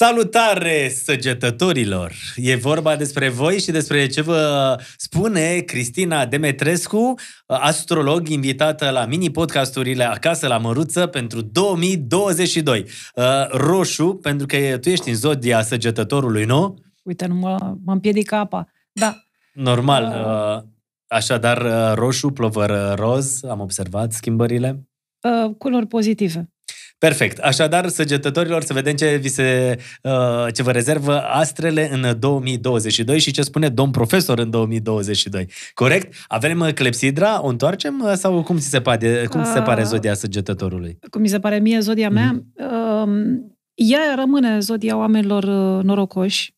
Salutare săgetătorilor! E vorba despre voi și despre ce vă spune Cristina Demetrescu, astrolog invitată la mini-podcasturile Acasă la Măruță pentru 2022. Uh, roșu, pentru că tu ești în zodia săgetătorului, nu? Uite, nu mă, mă împiedică apa. Da. Normal. Uh, așadar, uh, roșu, plovăr roz, am observat schimbările? Culori pozitive. Perfect. Așadar, săgetătorilor, să vedem ce, vi se, uh, ce vă rezervă astrele în 2022 și ce spune domn profesor în 2022. Corect? Avem uh, clepsidra, o întoarcem uh, sau cum ți se pare, cum ți se pare zodia săgetătorului? Cum mi se pare mie zodia mea? Mm-hmm. Ea rămâne zodia oamenilor norocoși,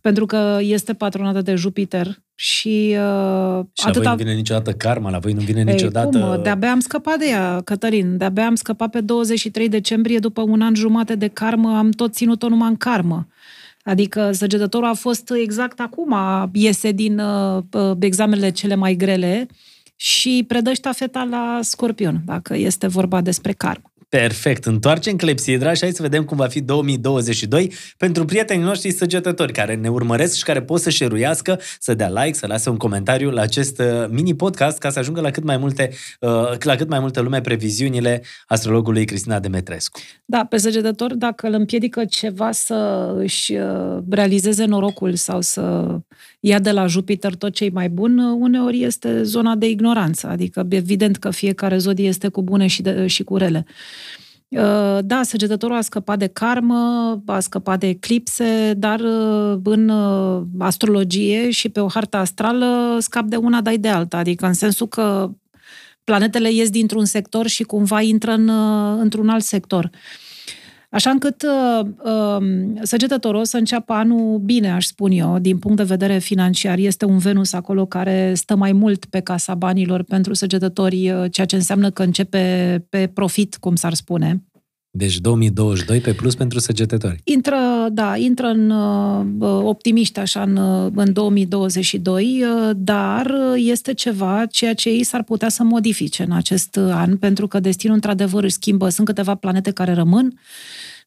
pentru că este patronată de Jupiter și uh, Și la voi nu vine niciodată karma, la voi nu vine Ei, niciodată... Cum? De-abia am scăpat de ea, Cătălin. De-abia am scăpat pe 23 decembrie, după un an jumate de karmă, am tot ținut-o numai în karmă. Adică săgetătorul a fost exact acum, iese din uh, uh, examenele cele mai grele și predă ștafeta la scorpion, dacă este vorba despre karmă. Perfect. Întoarcem clepsidra și hai să vedem cum va fi 2022 pentru prietenii noștri săgetători care ne urmăresc și care pot să șeruiască, să dea like, să lase un comentariu la acest uh, mini-podcast ca să ajungă la cât mai multe, uh, la cât mai multe lume previziunile astrologului Cristina Demetrescu. Da, pe săgetător, dacă îl împiedică ceva să își uh, realizeze norocul sau să ia de la Jupiter tot ce mai bun, uneori este zona de ignoranță. Adică, evident că fiecare zodie este cu bune și, de, și cu rele. Uh, da, săgetătorul a scăpat de karmă, a scăpat de eclipse, dar uh, în uh, astrologie și pe o hartă astrală scap de una, dai de alta. Adică în sensul că planetele ies dintr-un sector și cumva intră în, într-un alt sector. Uh, Așa încât uh, uh, săgetătorul o să înceapă anul bine, aș spun eu, din punct de vedere financiar. Este un Venus acolo care stă mai mult pe casa banilor pentru săgetători, uh, ceea ce înseamnă că începe pe profit, cum s-ar spune. Deci 2022 pe plus pentru săgetători. Intră, da, intră în uh, optimiști așa în, uh, în 2022, uh, dar este ceva ceea ce ei s-ar putea să modifice în acest an, pentru că destinul într-adevăr își schimbă. Sunt câteva planete care rămân,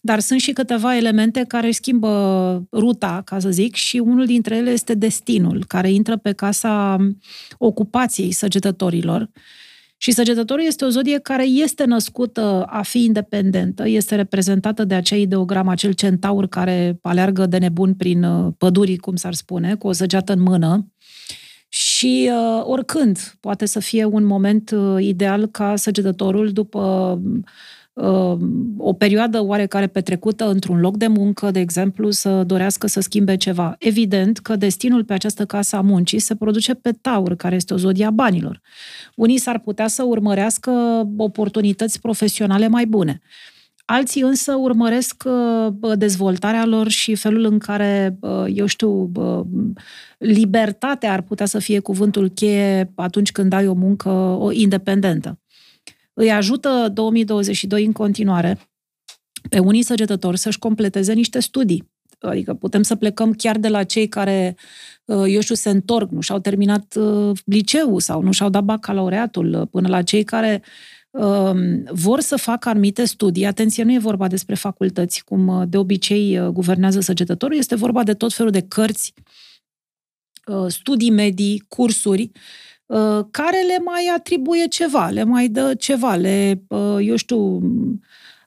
dar sunt și câteva elemente care își schimbă ruta, ca să zic, și unul dintre ele este destinul, care intră pe casa ocupației săgetătorilor. Și săgetătorul este o zodie care este născută a fi independentă, este reprezentată de acea ideogramă, acel centaur care aleargă de nebun prin uh, pădurii, cum s-ar spune, cu o săgeată în mână. Și uh, oricând poate să fie un moment uh, ideal ca săgetătorul, după o perioadă oarecare petrecută într-un loc de muncă, de exemplu, să dorească să schimbe ceva. Evident că destinul pe această casă a muncii se produce pe Taur, care este o zodia banilor. Unii s-ar putea să urmărească oportunități profesionale mai bune. Alții însă urmăresc dezvoltarea lor și felul în care, eu știu, libertatea ar putea să fie cuvântul cheie atunci când ai o muncă independentă îi ajută 2022 în continuare pe unii săgetători să-și completeze niște studii. Adică putem să plecăm chiar de la cei care, uh, eu știu, se întorc, nu și-au terminat uh, liceul sau nu și-au dat bacalaureatul, uh, până la cei care um, vor să facă anumite studii. Atenție, nu e vorba despre facultăți, cum de obicei guvernează săgetătorul, este vorba de tot felul de cărți, studii medii, cursuri, Uh, care le mai atribuie ceva, le mai dă ceva, le, uh, eu știu,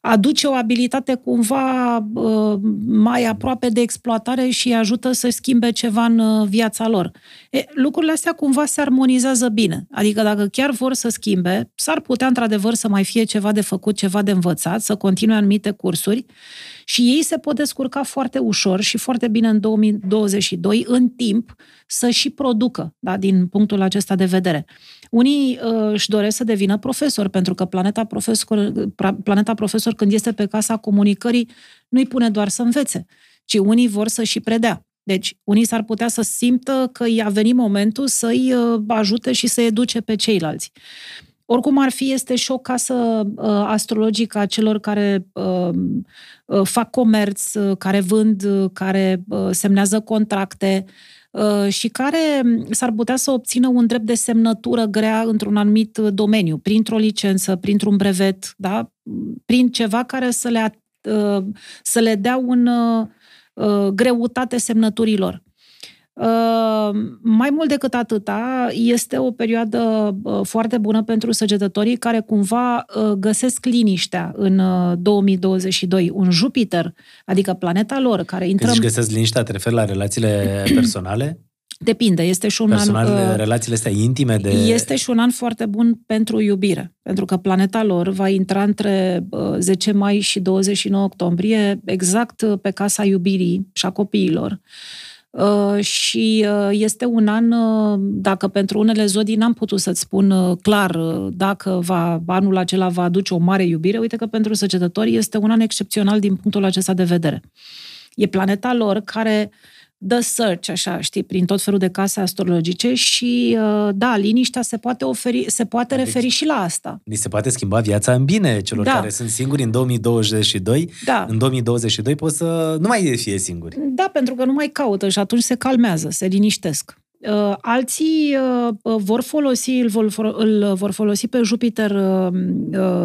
aduce o abilitate cumva uh, mai aproape de exploatare și ajută să schimbe ceva în viața lor. E, lucrurile astea cumva se armonizează bine. Adică dacă chiar vor să schimbe, s-ar putea într-adevăr să mai fie ceva de făcut, ceva de învățat, să continue anumite cursuri și ei se pot descurca foarte ușor și foarte bine în 2022, în timp, să și producă, da, din punctul acesta de vedere. Unii uh, își doresc să devină profesor, pentru că planeta profesor, planeta profesor, când este pe casa comunicării, nu-i pune doar să învețe, ci unii vor să și predea. Deci, unii s-ar putea să simtă că i-a venit momentul să-i uh, ajute și să educe pe ceilalți. Oricum ar fi, este și o casă uh, astrologică a celor care uh, uh, fac comerț, uh, care vând, uh, care uh, semnează contracte uh, și care s-ar putea să obțină un drept de semnătură grea într-un anumit domeniu, printr-o licență, printr-un brevet, da? prin ceva care să le să le dea un greutate semnăturilor. Uh, mai mult decât atâta, este o perioadă uh, foarte bună pentru săgetătorii care cumva uh, găsesc liniștea în 2022. Un Jupiter, adică planeta lor, care intră... Când găsesc liniștea, te referi la relațiile personale? Depinde, este și un an... Uh, relațiile astea intime de... Este și un an foarte bun pentru iubire, pentru că planeta lor va intra între 10 mai și 29 octombrie, exact pe casa iubirii și a copiilor. Uh, și uh, este un an, uh, dacă pentru unele zodii n-am putut să-ți spun clar dacă va, anul acela va aduce o mare iubire, uite că pentru săgetători este un an excepțional din punctul acesta de vedere. E planeta lor care uh, dă search, așa, știi, prin tot felul de case astrologice și, uh, da, liniștea se poate, oferi, se poate deci, referi și la asta. Ni se poate schimba viața în bine celor da. care sunt singuri în 2022. Da. În 2022 pot să nu mai fie singuri. Da, pentru că nu mai caută și atunci se calmează, se liniștesc. Uh, alții uh, uh, vor folosi, îl vor, îl vor folosi pe Jupiter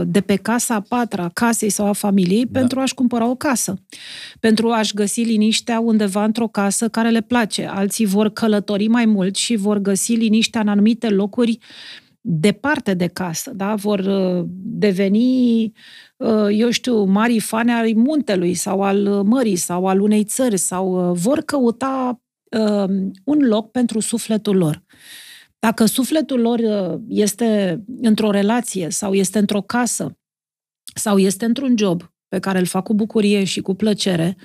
de pe casa a patra, casei sau a familiei, da. pentru a-și cumpăra o casă. Pentru a-și găsi liniștea undeva într-o casă care le place. Alții vor călători mai mult și vor găsi liniștea în anumite locuri departe de casă, da? vor deveni, eu știu, mari fane ai muntelui sau al mării sau al unei țări sau vor căuta uh, un loc pentru sufletul lor. Dacă sufletul lor uh, este într-o relație sau este într-o casă sau este într-un job pe care îl fac cu bucurie și cu plăcere,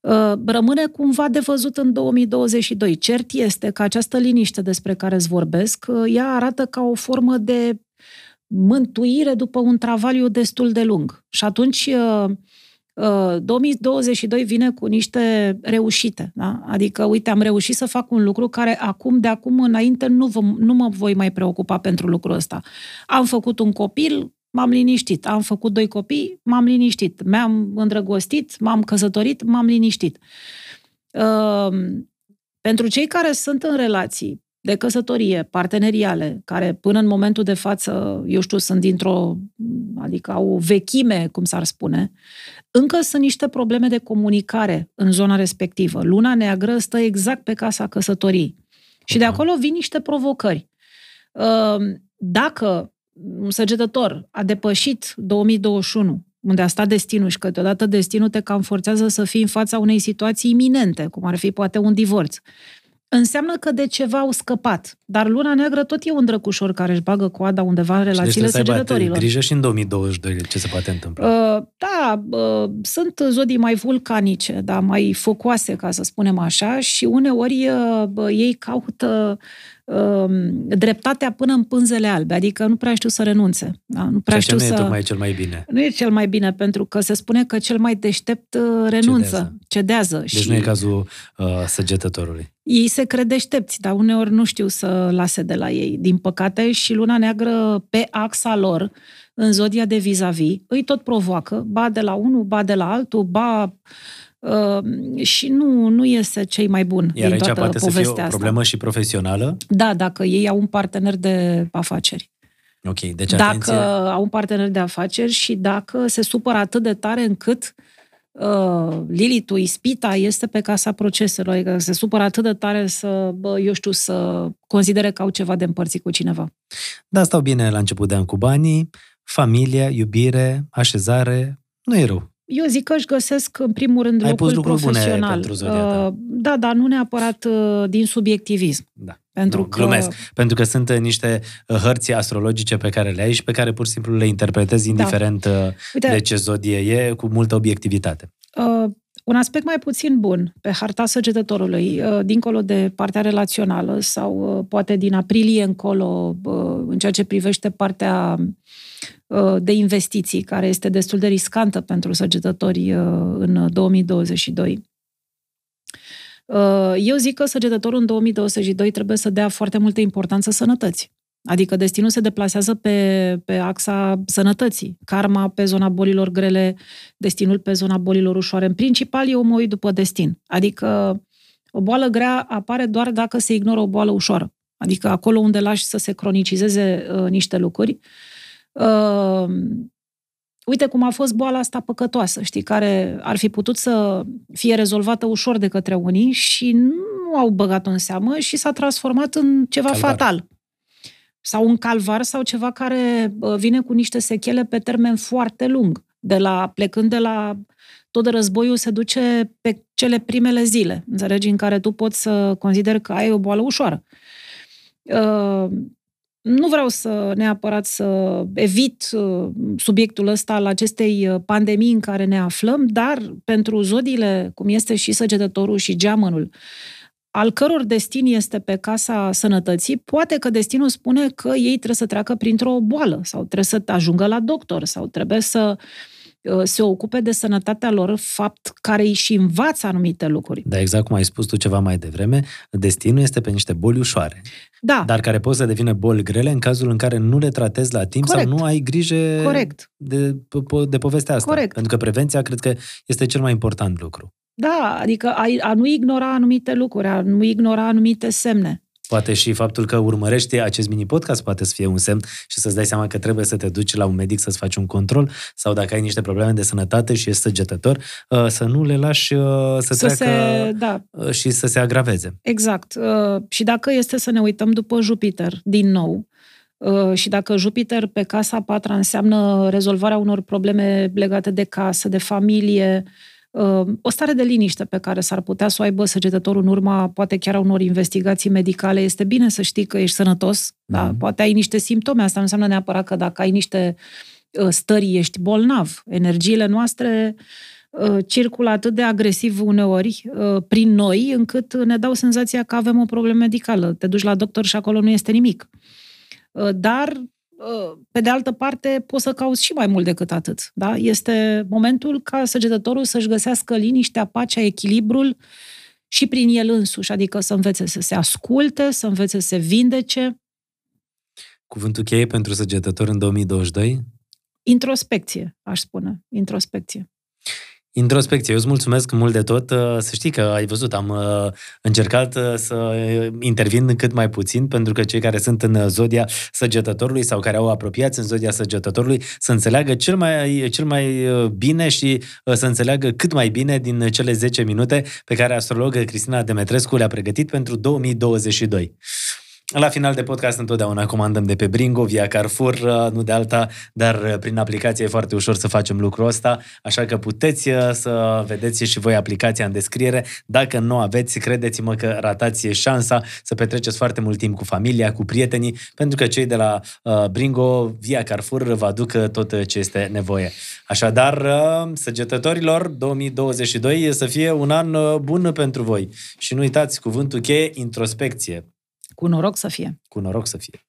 uh, rămâne cumva de văzut în 2022. Cert este că această liniște despre care îți vorbesc, uh, ea arată ca o formă de mântuire după un travaliu destul de lung. Și atunci 2022 uh, vine cu niște reușite. Da? Adică, uite, am reușit să fac un lucru care acum, de acum înainte, nu, vă, nu mă voi mai preocupa pentru lucrul ăsta. Am făcut un copil, m-am liniștit. Am făcut doi copii, m-am liniștit. Mi-am îndrăgostit, m-am căsătorit, m-am liniștit. Uh, pentru cei care sunt în relații de căsătorie, parteneriale, care până în momentul de față, eu știu, sunt dintr-o, adică au o vechime, cum s-ar spune, încă sunt niște probleme de comunicare în zona respectivă. Luna neagră stă exact pe casa căsătoriei. Și de acolo vin niște provocări. Ehm, dacă un săgetător a depășit 2021, unde a stat destinul și câteodată destinul te cam forțează să fii în fața unei situații iminente, cum ar fi poate un divorț, înseamnă că de ceva au scăpat. Dar luna neagră tot e un drăcușor care își bagă coada undeva în relațiile și deci săgetătorilor. grijă și în 2022 ce se poate întâmpla. Uh, da, uh, sunt zodii mai vulcanice, da, mai focoase, ca să spunem așa, și uneori uh, ei caută Um, dreptatea până în pânzele albe, adică nu prea știu să renunțe. Da? Nu prea știu nu să... e tocmai cel mai bine. Nu e cel mai bine, pentru că se spune că cel mai deștept uh, renunță, cedează. cedează deci și... nu e cazul uh, săgetătorului. Ei se cred deștepți, dar uneori nu știu să lase de la ei. Din păcate, și luna neagră pe axa lor, în zodia de vis-a-vis, îi tot provoacă, ba de la unul, ba de la altul, ba Uh, și nu, nu iese cei mai bun Iar din aici poate să fie o asta. problemă și profesională? Da, dacă ei au un partener de afaceri. Ok, deci Dacă atenție... au un partener de afaceri și dacă se supără atât de tare încât uh, Lilitul, ispita, este pe casa proceselor, adică se supără atât de tare să, bă, eu știu, să considere că au ceva de împărțit cu cineva. Da, stau bine la început de an cu banii, familie, iubire, așezare, nu e rău. Eu zic că își găsesc, în primul rând, Ai locul pus profesional. Bune pentru zodia uh, Da, dar nu neapărat uh, din subiectivism. Da. Pentru nu, că... glumesc. Pentru că sunt niște uh, hărți astrologice pe care le ai și pe care pur și simplu le interpretezi da. indiferent da. Uite, de ce zodie e, cu multă obiectivitate. Uh, un aspect mai puțin bun pe harta săgetătorului, uh, dincolo de partea relațională sau uh, poate din aprilie încolo, uh, în ceea ce privește partea de investiții, care este destul de riscantă pentru săgetători în 2022. Eu zic că săgetătorul în 2022 trebuie să dea foarte multă importanță sănătății. Adică destinul se deplasează pe, pe axa sănătății. Karma pe zona bolilor grele, destinul pe zona bolilor ușoare. În principal, eu mă uit după destin. Adică o boală grea apare doar dacă se ignoră o boală ușoară. Adică acolo unde lași să se cronicizeze uh, niște lucruri. Uh, uite cum a fost boala asta păcătoasă, știi, care ar fi putut să fie rezolvată ușor de către unii și nu au băgat-o în seamă și s-a transformat în ceva calvar. fatal. Sau un calvar sau ceva care vine cu niște sechele pe termen foarte lung. De la, plecând de la tot de războiul se duce pe cele primele zile, înțelegi, în care tu poți să consideri că ai o boală ușoară. Uh, nu vreau să neapărat să evit uh, subiectul ăsta al acestei uh, pandemii în care ne aflăm, dar pentru zodiile, cum este și săgetătorul și geamănul, al căror destin este pe casa sănătății, poate că destinul spune că ei trebuie să treacă printr-o boală sau trebuie să ajungă la doctor sau trebuie să uh, Uh, se ocupe de sănătatea lor, fapt care îi și învață anumite lucruri. Da, exact cum ai spus tu ceva mai devreme, destinul este pe niște boli ușoare. Da. Dar care pot să devină boli grele în cazul în care nu le tratezi la timp Corect. sau nu ai grijă Corect. De, de povestea asta. Corect. Pentru că prevenția cred că este cel mai important lucru. Da, adică a, a nu ignora anumite lucruri, a nu ignora anumite semne. Poate și faptul că urmărești acest mini-podcast poate să fie un semn și să-ți dai seama că trebuie să te duci la un medic să-ți faci un control sau dacă ai niște probleme de sănătate și ești săgetător, uh, să nu le lași uh, să, să treacă se, da. Uh, și să se agraveze. Exact. Și dacă este să ne uităm după Jupiter, din nou, și dacă Jupiter pe casa patra înseamnă rezolvarea unor probleme legate de casă, de familie, o stare de liniște pe care s-ar putea să o aibă săgetătorul în urma, poate chiar a unor investigații medicale. Este bine să știi că ești sănătos, mm. da? Mhm. poate ai niște simptome, asta nu înseamnă neapărat că dacă ai niște ă, stări ești bolnav. Energiile noastre ă, circulă atât de agresiv uneori ă, prin noi, încât ne dau senzația că avem o problemă medicală. Te duci la doctor și acolo nu este nimic. Dar pe de altă parte, poți să cauți și mai mult decât atât. Da? Este momentul ca săgetătorul să-și găsească liniștea, pacea, echilibrul și prin el însuși, adică să învețe să se asculte, să învețe să se vindece. Cuvântul cheie pentru săgetător în 2022? Introspecție, aș spune. Introspecție. Introspecție. Eu îți mulțumesc mult de tot. Uh, să știi că ai văzut, am uh, încercat uh, să intervin cât mai puțin, pentru că cei care sunt în zodia săgetătorului sau care au apropiați în zodia săgetătorului să înțeleagă cel mai, cel mai bine și să înțeleagă cât mai bine din cele 10 minute pe care astrologă Cristina Demetrescu le-a pregătit pentru 2022. La final de podcast întotdeauna comandăm de pe Bringo, via Carrefour, uh, nu de alta, dar uh, prin aplicație e foarte ușor să facem lucrul ăsta, așa că puteți uh, să vedeți și voi aplicația în descriere. Dacă nu aveți, credeți-mă că ratați șansa să petreceți foarte mult timp cu familia, cu prietenii, pentru că cei de la Bringo, via Carrefour, vă aduc tot ce este nevoie. Așadar, săgetătorilor, 2022 să fie un an bun pentru voi. Și nu uitați cuvântul cheie, introspecție. Cu noroc să fie. Cu noroc să fie.